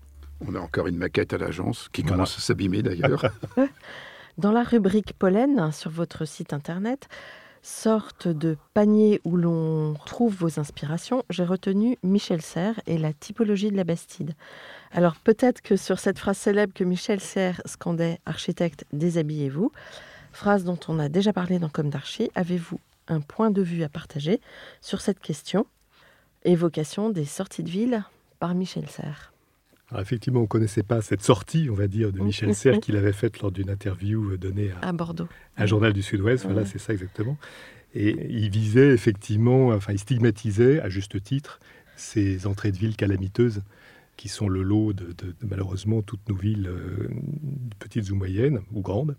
On a encore une maquette à l'agence qui commence à s'abîmer d'ailleurs. Dans la rubrique pollen sur votre site internet, sorte de panier où l'on trouve vos inspirations, j'ai retenu Michel Serres et la typologie de la Bastide. Alors peut-être que sur cette phrase célèbre que Michel Serres scandait Architecte, déshabillez-vous, phrase dont on a déjà parlé dans Comme d'Archi, avez-vous un point de vue à partager sur cette question? Évocation des sorties de ville par Michel Serres. Effectivement, on ne connaissait pas cette sortie, on va dire, de Michel Serres qu'il avait faite lors d'une interview donnée à, Bordeaux. Un journal du Sud-Ouest, voilà, c'est ça exactement. Et il visait effectivement, enfin, il stigmatisait, à juste titre, ces entrées de ville calamiteuses qui sont le lot de, malheureusement toutes nos villes, euh, petites ou moyennes, ou grandes.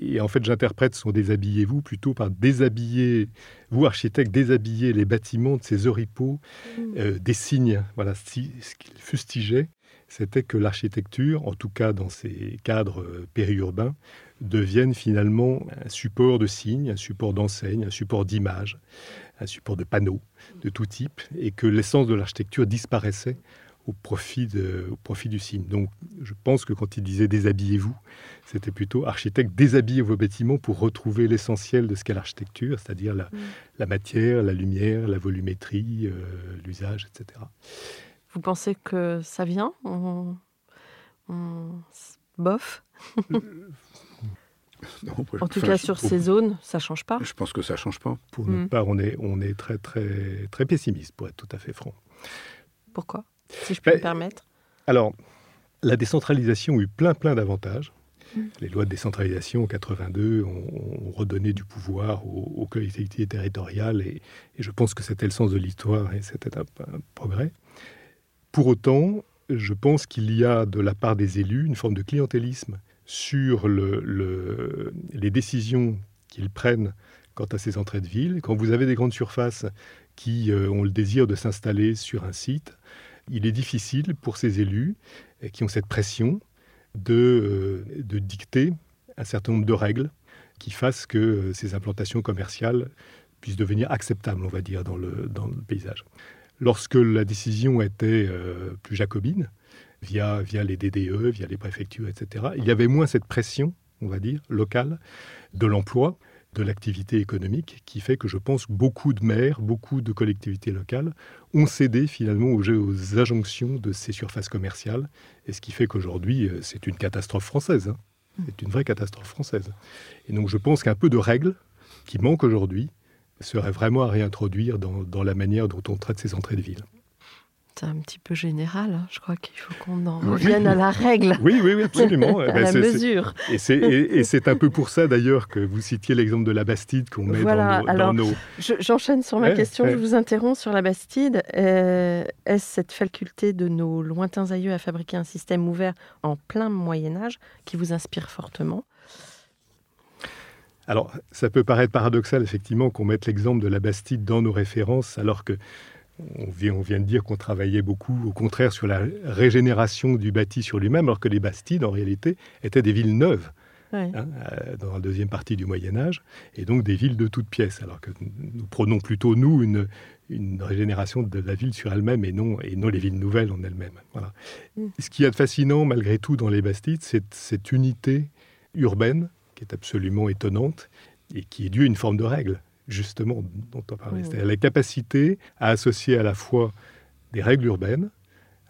Et en fait, j'interprète son déshabillez-vous plutôt par déshabiller, vous architectes, déshabiller les bâtiments de ces oripeaux, mmh. euh, des signes. Voilà, ce qu'il fustigeait, c'était que l'architecture, en tout cas dans ces cadres euh, périurbains, devienne finalement un support de signes, un support d'enseigne, un support d'image, un support de panneaux de tout type, et que l'essence de l'architecture disparaissait au profit, de, au profit du signe. Donc je pense que quand il disait déshabillez-vous, c'était plutôt architecte, déshabillez vos bâtiments pour retrouver l'essentiel de ce qu'est l'architecture, c'est-à-dire la, mm. matière, la lumière, la volumétrie, euh, l'usage, etc. Vous pensez que ça vient? Bof? En tout cas, sur ces zones, ça change pas? Je pense que ça change pas. Pour notre mm. part, on est, on est très, très, très pessimiste, pour être tout à fait franc. Pourquoi? Si je peux me permettre. Alors, la décentralisation a eu plein, plein d'avantages. Mm. Les lois de décentralisation en 82 ont, redonné du pouvoir aux, collectivités territoriales et, je pense que c'était le sens de l'histoire et c'était un, progrès. Pour autant, je pense qu'il y a de la part des élus une forme de clientélisme sur le, les décisions qu'ils prennent quant à ces entrées de ville. Quand vous avez des grandes surfaces qui euh, ont le désir de s'installer sur un site, il est difficile pour ces élus euh, qui ont cette pression de, euh, de dicter un certain nombre de règles qui fassent que ces implantations commerciales puissent devenir acceptables, on va dire, dans le paysage. Lorsque la décision était plus jacobine, via, via les DDE, via les préfectures, etc. Il y avait moins cette pression, on va dire, locale, de l'emploi, de l'activité économique, qui fait que je pense beaucoup de maires, beaucoup de collectivités locales ont cédé finalement aux, aux injonctions de ces surfaces commerciales, et ce qui fait qu'aujourd'hui, euh, c'est une catastrophe française. Hein. C'est une vraie catastrophe française. Et donc je pense qu'un peu de règles qui manquent aujourd'hui serait vraiment à réintroduire dans, dans la manière dont on traite ces entrées de ville c'est un petit peu général. Hein. Je crois qu'il faut qu'on en revienne à la règle. Oui, oui, absolument. à la mesure. Et c'est un peu pour ça d'ailleurs que vous citiez l'exemple de la Bastide qu'on met dans, nos, alors, J'enchaîne sur ma question, je vous interromps sur la Bastide. Euh, est-ce cette faculté de nos lointains aïeux à fabriquer un système ouvert en plein Moyen Âge qui vous inspire fortement? Alors, ça peut paraître paradoxal, effectivement, qu'on mette l'exemple de la Bastide dans nos références, alors que on vient, de dire qu'on travaillait beaucoup, au contraire, sur la régénération du bâti sur lui-même, alors que les Bastides, en réalité, étaient des villes neuves. Hein, euh, dans la deuxième partie du Moyen Âge, et donc des villes de toutes pièces, alors que nous prenons plutôt, nous, une, régénération de la ville sur elle-même et non, et non les villes nouvelles en elles-mêmes. Voilà. Mm. Ce qui est fascinant, malgré tout, dans les Bastides, c'est cette unité urbaine qui est absolument étonnante et qui est due à une forme de règle justement, dont on parlait. Mmh. C'est-à-dire la capacité à associer à la fois des règles urbaines,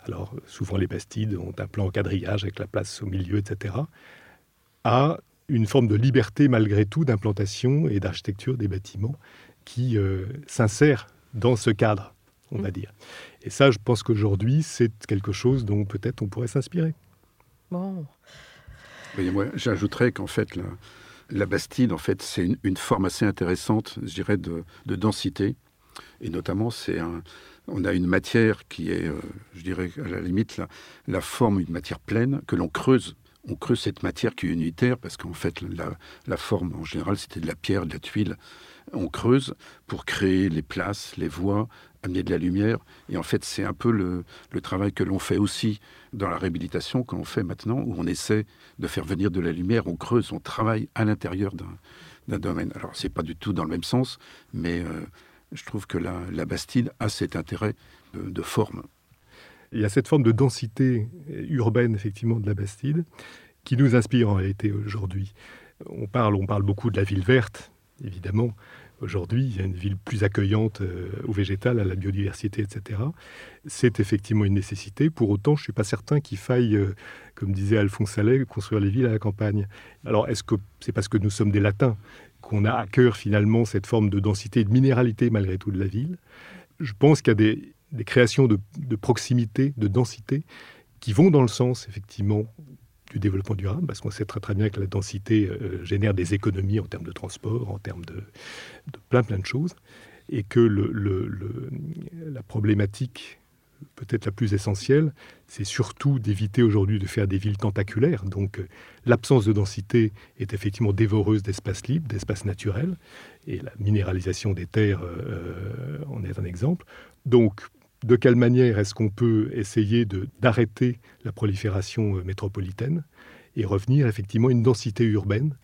alors souvent les Bastides ont un plan en quadrillage avec la place au milieu, etc., à une forme de liberté malgré tout d'implantation et d'architecture des bâtiments qui euh, s'insère dans ce cadre, on va mmh. dire. Et ça, je pense qu'aujourd'hui, c'est quelque chose dont peut-être on pourrait s'inspirer. Bon. Moi, j'ajouterais qu'en fait, là, la Bastide, en fait, c'est une, forme assez intéressante, je dirais, de, densité. Et notamment, c'est un, on a une matière qui est, euh, je dirais, à la limite, la, la forme, une matière pleine, que l'on creuse. On creuse cette matière qui est unitaire, parce qu'en fait, la, la forme, en général, c'était de la pierre, de la tuile. On creuse pour créer les places, les voies, amener de la lumière. Et en fait, c'est un peu le, travail que l'on fait aussi dans la réhabilitation, qu'on fait maintenant, où on essaie de faire venir de la lumière, on creuse, on travaille à l'intérieur d'un domaine. Alors, c'est pas du tout dans le même sens, mais euh, je trouve que la, la, Bastide a cet intérêt de, forme. Il y a cette forme de densité urbaine, effectivement, de la Bastide, qui nous inspire en réalité aujourd'hui. On parle, on parle beaucoup de la ville verte, évidemment, Aujourd'hui, il y a une ville plus accueillante euh, au végétal, à la biodiversité, etc. C'est effectivement une nécessité. Pour autant, je ne suis pas certain qu'il faille, euh, comme disait Alphonse Allais, construire les villes à la campagne. Alors, est-ce que c'est parce que nous sommes des latins qu'on a à cœur finalement cette forme de densité et de minéralité malgré tout de la ville? Je pense qu'il y a des, créations de, de proximité, de densité, qui vont dans le sens, effectivement, développement durable, parce qu'on sait très très bien que la densité euh, génère des économies en termes de transport, en termes de, plein plein de choses, et que la problématique peut-être la plus essentielle, c'est surtout d'éviter aujourd'hui de faire des villes tentaculaires. Donc euh, l'absence de densité est effectivement dévoreuse d'espaces libres, d'espaces naturels, et la minéralisation des terres euh, en est un exemple. Donc de quelle manière est-ce qu'on peut essayer d'arrêter la prolifération métropolitaine et revenir effectivement à une densité urbaine?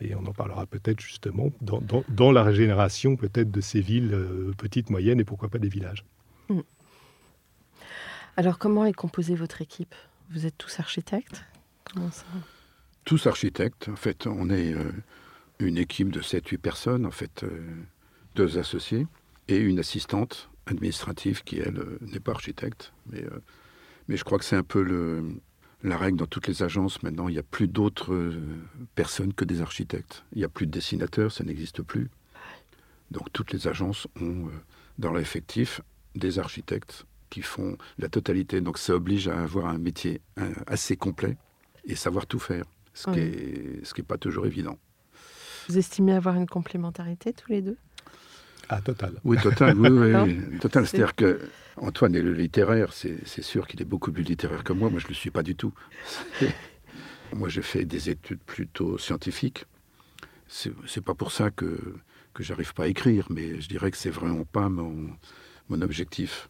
Et on en parlera peut-être justement dans, la régénération peut-être de ces villes petites, moyennes et pourquoi pas des villages. Hmm. Alors, comment est composée votre équipe? Vous êtes tous architectes? Tous architectes. En fait, on est euh, une équipe de 7-8 personnes, en fait, euh, deux associés et une assistante administrative qui, elle, euh, n'est pas architecte. Mais, mais je crois que c'est un peu le, la règle dans toutes les agences. Maintenant, il n'y a plus d'autres personnes que des architectes. Il n'y a plus de dessinateurs, ça n'existe plus. Donc, toutes les agences ont dans l'effectif des architectes qui font la totalité. Donc ça oblige à avoir un métier assez complet et savoir tout faire, ce qui n'est ce qui est pas toujours évident. Vous estimez avoir une complémentarité tous les deux? Ah, total. Oui, total. oui, oui, total. C'est-à-dire que Antoine est le littéraire, c'est sûr qu'il est beaucoup plus littéraire que moi. Moi, je ne le suis pas du tout. moi, j'ai fait des études plutôt scientifiques. C'est pas pour ça que, que j'arrive pas à écrire, mais je dirais que c'est vraiment pas mon, mon objectif.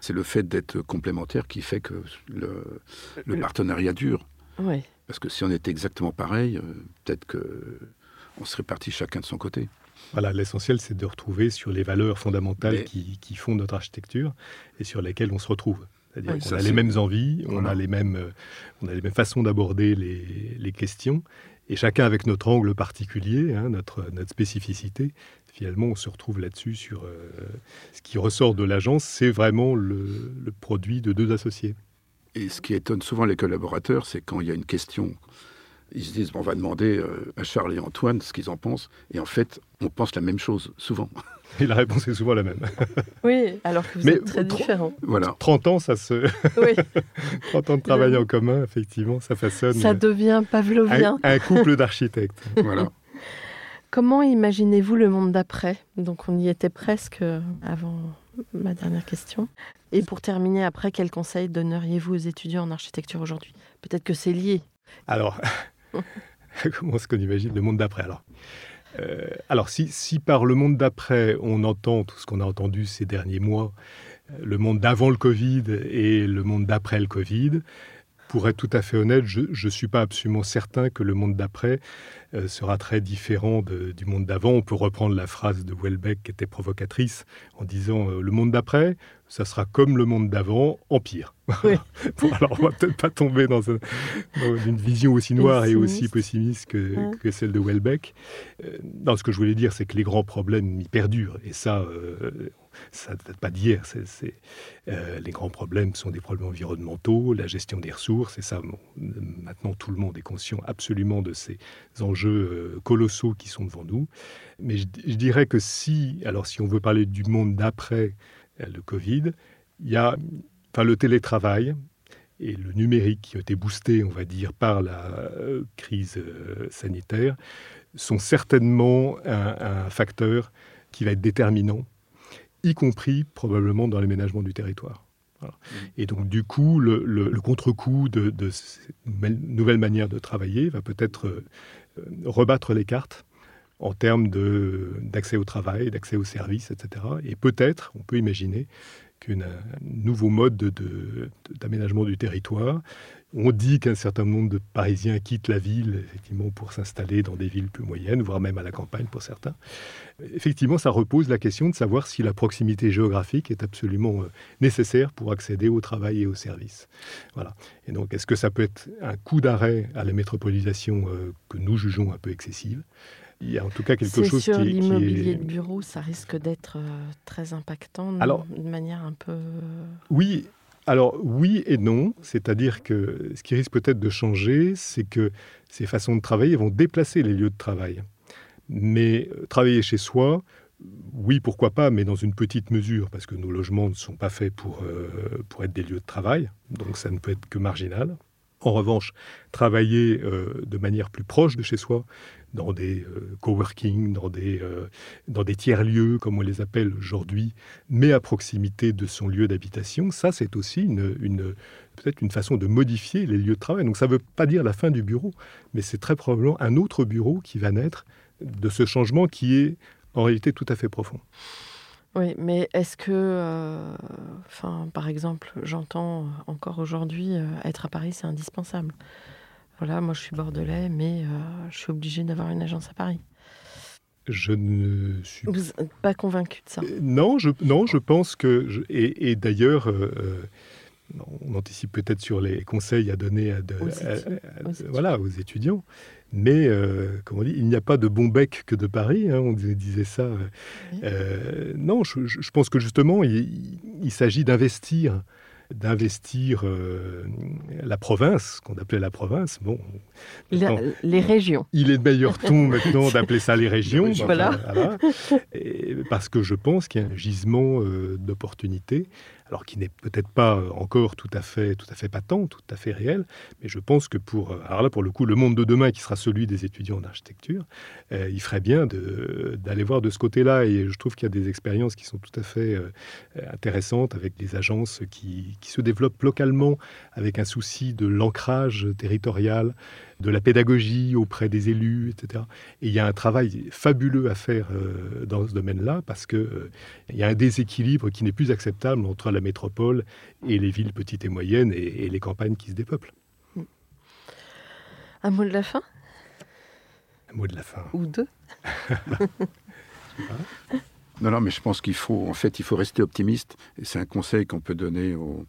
C'est le fait d'être complémentaire qui fait que le, partenariat dure. Parce que si on était exactement pareil, euh, peut-être que on serait parti chacun de son côté. Voilà, l'essentiel, c'est de retrouver sur les valeurs fondamentales qui, font notre architecture et sur lesquelles on se retrouve. C'est-à-dire qu'on a les mêmes envies, on, a les mêmes, on a les mêmes façons d'aborder les, les, questions, et chacun avec notre angle particulier, hein, notre, notre spécificité, finalement, on se retrouve là-dessus sur euh, ce qui ressort de l'agence, c'est vraiment le, produit de deux associés. Et ce qui étonne souvent les collaborateurs, c'est quand il y a une question, ils se disent on va demander euh, à Charles et Antoine ce qu'ils en pensent, et en fait, on pense la même chose souvent. Et la réponse est souvent la même. Oui, alors que vous êtes très différents. Voilà. 30 ans, ça se. Oui. 30 ans de travail en commun, effectivement, ça façonne. Ça devient pavlovien. Un, un couple d'architectes. voilà. Comment imaginez-vous le monde d'après? Donc on y était presque avant ma dernière question. Et pour terminer, après, quel conseil donneriez-vous aux étudiants en architecture aujourd'hui? Peut-être que c'est lié. Alors, comment est-ce qu'on imagine le monde d'après alors euh, alors, si, si, par le monde d'après, on entend tout ce qu'on a entendu ces derniers mois, le monde d'avant le Covid et le monde d'après le Covid, pour être tout à fait honnête, je ne suis pas absolument certain que le monde d'après euh, sera très différent du monde d'avant. On peut reprendre la phrase de Welbeck qui était provocatrice en disant euh, le monde d'après, ça sera comme le monde d'avant, en pire. alors, on va peut-être pas tomber dans, une vision aussi noire et aussi pessimiste que, celle de Welbeck. Euh, non, ce que je voulais dire, c'est que les grands problèmes y perdurent. Et ça, ça ne date pas d'hier. Euh, les grands problèmes sont des problèmes environnementaux, la gestion des ressources, et ça, maintenant tout le monde est conscient absolument de ces enjeux euh, colossaux qui sont devant nous. Mais je, dirais que si, alors si on veut parler du monde d'après euh, le Covid, il y a enfin, le télétravail, et le numérique qui a été boosté, on va dire, par la crise sanitaire, sont certainement un, facteur qui va être déterminant y compris probablement dans l'aménagement du territoire. Mmh. Et donc, du coup, le, contre-coup de, de cette nouvelle manière de travailler va peut-être euh, rebattre les cartes en termes d'accès au travail, d'accès aux services, etc. Et peut-être, on peut imaginer qu'un nouveau mode d'aménagement du territoire on dit qu'un certain nombre de Parisiens quittent la ville effectivement pour s'installer dans des villes plus moyennes, voire même à la campagne pour certains. Effectivement, ça repose la question de savoir si la proximité géographique est absolument euh, nécessaire pour accéder au travail et aux services. Voilà. Et donc, est-ce que ça peut être un coup d'arrêt à la métropolisation euh, que nous jugeons un peu excessive? Il y a en tout cas quelque chose sur l'immobilier de bureau, ça risque d'être euh, très impactant de manière un peu. Oui, alors oui et non, c'est-à-dire que ce qui risque peut-être de changer, c'est que ces façons de travailler vont déplacer les lieux de travail. Mais euh, travailler chez soi, oui, pourquoi pas, mais dans une petite mesure, parce que nos logements ne sont pas faits pour, euh, être des lieux de travail, donc ça ne peut être que marginal. En revanche, travailler euh, de manière plus proche de chez soi, dans des euh, coworking, dans des, euh, des tiers-lieux, comme on les appelle aujourd'hui, mais à proximité de son lieu d'habitation, ça c'est aussi une, peut-être une façon de modifier les lieux de travail. Donc ça ne veut pas dire la fin du bureau, mais c'est très probablement un autre bureau qui va naître de ce changement qui est en réalité tout à fait profond. Oui, mais est-ce que, euh, par exemple, j'entends encore aujourd'hui, euh, être à Paris, c'est indispensable? Voilà, moi je suis bordelais, mais euh, je suis obligé d'avoir une agence à Paris. Je ne suis Vous pas convaincu de ça? Euh, Non, je, non, je pense que. je- et et d'ailleurs, euh, on anticipe peut-être sur les conseils à donner à de- Aux à- étudiants, à- aux étudiants. voilà, aux étudiants. Mais, euh, comme on dit, il n'y a pas de bon bec que de Paris. hein, on disait ça. Oui. euh, non, je, pense que justement, il s'agit d'investir d'investir euh, la province, qu'on appelait la province. Bon, La- Les régions. il est de meilleur ton maintenant d'appeler ça les régions. Oui, voilà. voilà. Et parce que je pense qu'il y a un gisement euh, d'opportunités, alors qui n'est peut-être pas euh, encore tout à fait, tout à fait patent, tout à fait réel, mais je pense que pour, euh, alors pour le coup, le monde de demain qui sera celui des étudiants en architecture, euh, il ferait bien d'aller voir de ce côté-là. Et je trouve qu'il y a des expériences qui sont tout à fait intéressantes avec des agences qui, qui se développent localement avec un souci de l'ancrage territorial, de la pédagogie auprès des élus, etc. Et il y a un travail fabuleux à faire euh, dans ce domaine-là parce que euh, il y a un déséquilibre qui n'est plus acceptable entre la métropole et les villes petites et moyennes et, et les campagnes qui se dépeuplent. Un mot de la fin? Un mot de la fin. Ou deux? Non, non, mais je pense qu'il faut, en fait, il faut rester optimiste. Et c'est un conseil qu'on peut donner aux,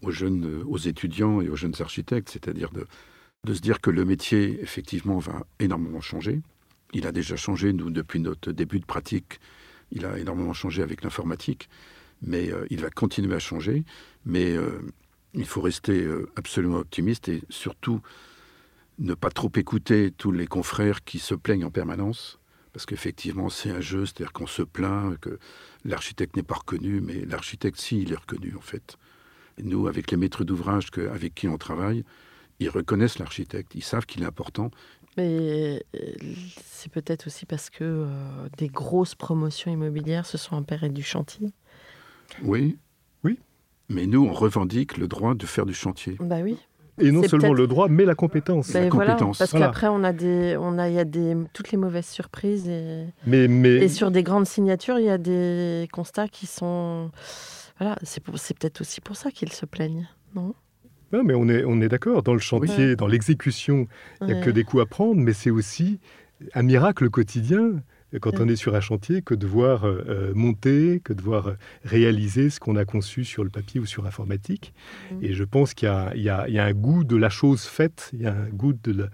aux jeunes, aux étudiants et aux jeunes architectes, c'est-à-dire de, de se dire que le métier, effectivement, va énormément changer. Il a déjà changé, nous, depuis notre début de pratique, il a énormément changé avec l'informatique, mais euh, il va continuer à changer. Mais euh, il faut rester euh, absolument optimiste et surtout ne pas trop écouter tous les confrères qui se plaignent en permanence parce qu'effectivement, c'est un jeu, c'est-à-dire qu'on se plaint que l'architecte n'est pas reconnu, mais l'architecte, si, il est reconnu, en fait. Nous, avec les maîtres d'ouvrage avec qui on travaille, ils reconnaissent l'architecte, ils savent qu'il est important. Mais euh, c'est peut-être aussi parce que euh, des grosses promotions immobilières se sont emparées du chantier. Oui. Oui. Mais nous, on revendique le droit de faire du chantier. Bah oui. Et non seulement le droit, mais la compétence. La Ben voilà, compétence. parce Voilà. qu'après on a des, on a, il y a des toutes les mauvaises surprises et, Mais, mais et sur des grandes signatures, il y a des constats qui sont, voilà, c'est peut-être aussi pour ça qu'ils se plaignent, non? Non, mais on est, on est d'accord. Dans le chantier, dans l'exécution, il n'y a Ouais. que des coups à prendre, mais c'est aussi un miracle quotidien quand on est sur un chantier que de voir euh, euh, monter, que de voir euh, réaliser ce qu'on a conçu sur le papier ou sur informatique. Et je pense qu'il y y y a un goût de la chose faite, il y a un goût de la-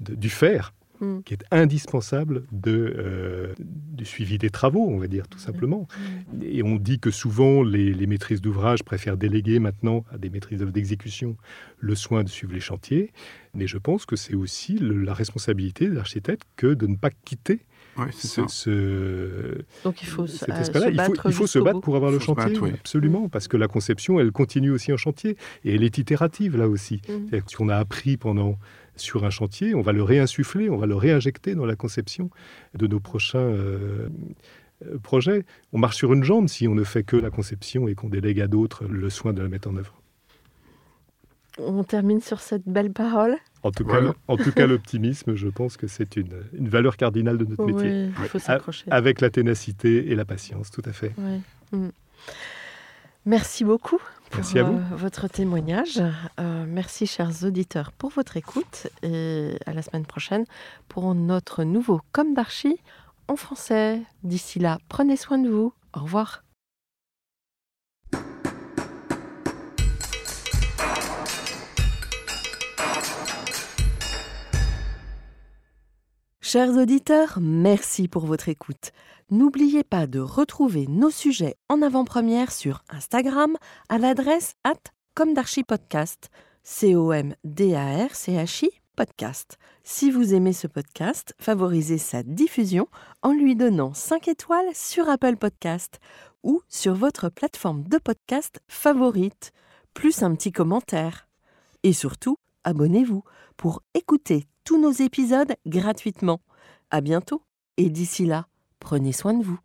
de- du faire Mhm. qui est indispensable de, euh, du suivi des travaux, on va dire tout simplement. Et on dit que souvent les, les maîtrises d'ouvrage préfèrent déléguer maintenant à des maîtrises d'œuvre d'exécution le soin de suivre les chantiers. Mais je pense que c'est aussi le- la responsabilité des architectes que de ne pas quitter Ouais, c'est ce, ça. ce- Donc il faut se, cet euh, aspect-là. se Il faut, battre il faut se jusqu'au battre bout. pour avoir le chantier, battre, oui. absolument, parce que la conception, elle continue aussi en chantier, et elle est itérative là aussi. C'est-à-dire que Ce qu'on a appris pendant sur un chantier, on va le réinsuffler, on va le réinjecter dans la conception de nos prochains euh, euh, projets. On marche sur une jambe si on ne fait que la conception et qu'on délègue à d'autres le soin de la mettre en œuvre. On termine sur cette belle parole. En tout Voilà. cas, en tout cas, l'optimisme, je pense que c'est une, une valeur cardinale de notre métier. Oui, il faut s'accrocher. Avec la ténacité et la patience, tout à fait. Mm. Merci beaucoup pour Merci à vous. euh, votre témoignage. Euh, merci, chers auditeurs, pour votre écoute. Et à la semaine prochaine pour notre nouveau Comme d'Archie en français. D'ici là, prenez soin de vous. Au revoir. Chers auditeurs, merci pour votre écoute. N'oubliez pas de retrouver nos sujets en avant-première sur Instagram à l'adresse at C-O-M-D-A-R-C-H-I podcast. Si vous aimez ce podcast, favorisez sa diffusion en lui donnant 5 étoiles sur Apple Podcast ou sur votre plateforme de podcast favorite, plus un petit commentaire. Et surtout, abonnez-vous pour écouter tous nos épisodes gratuitement. À bientôt et d'ici là, prenez soin de vous.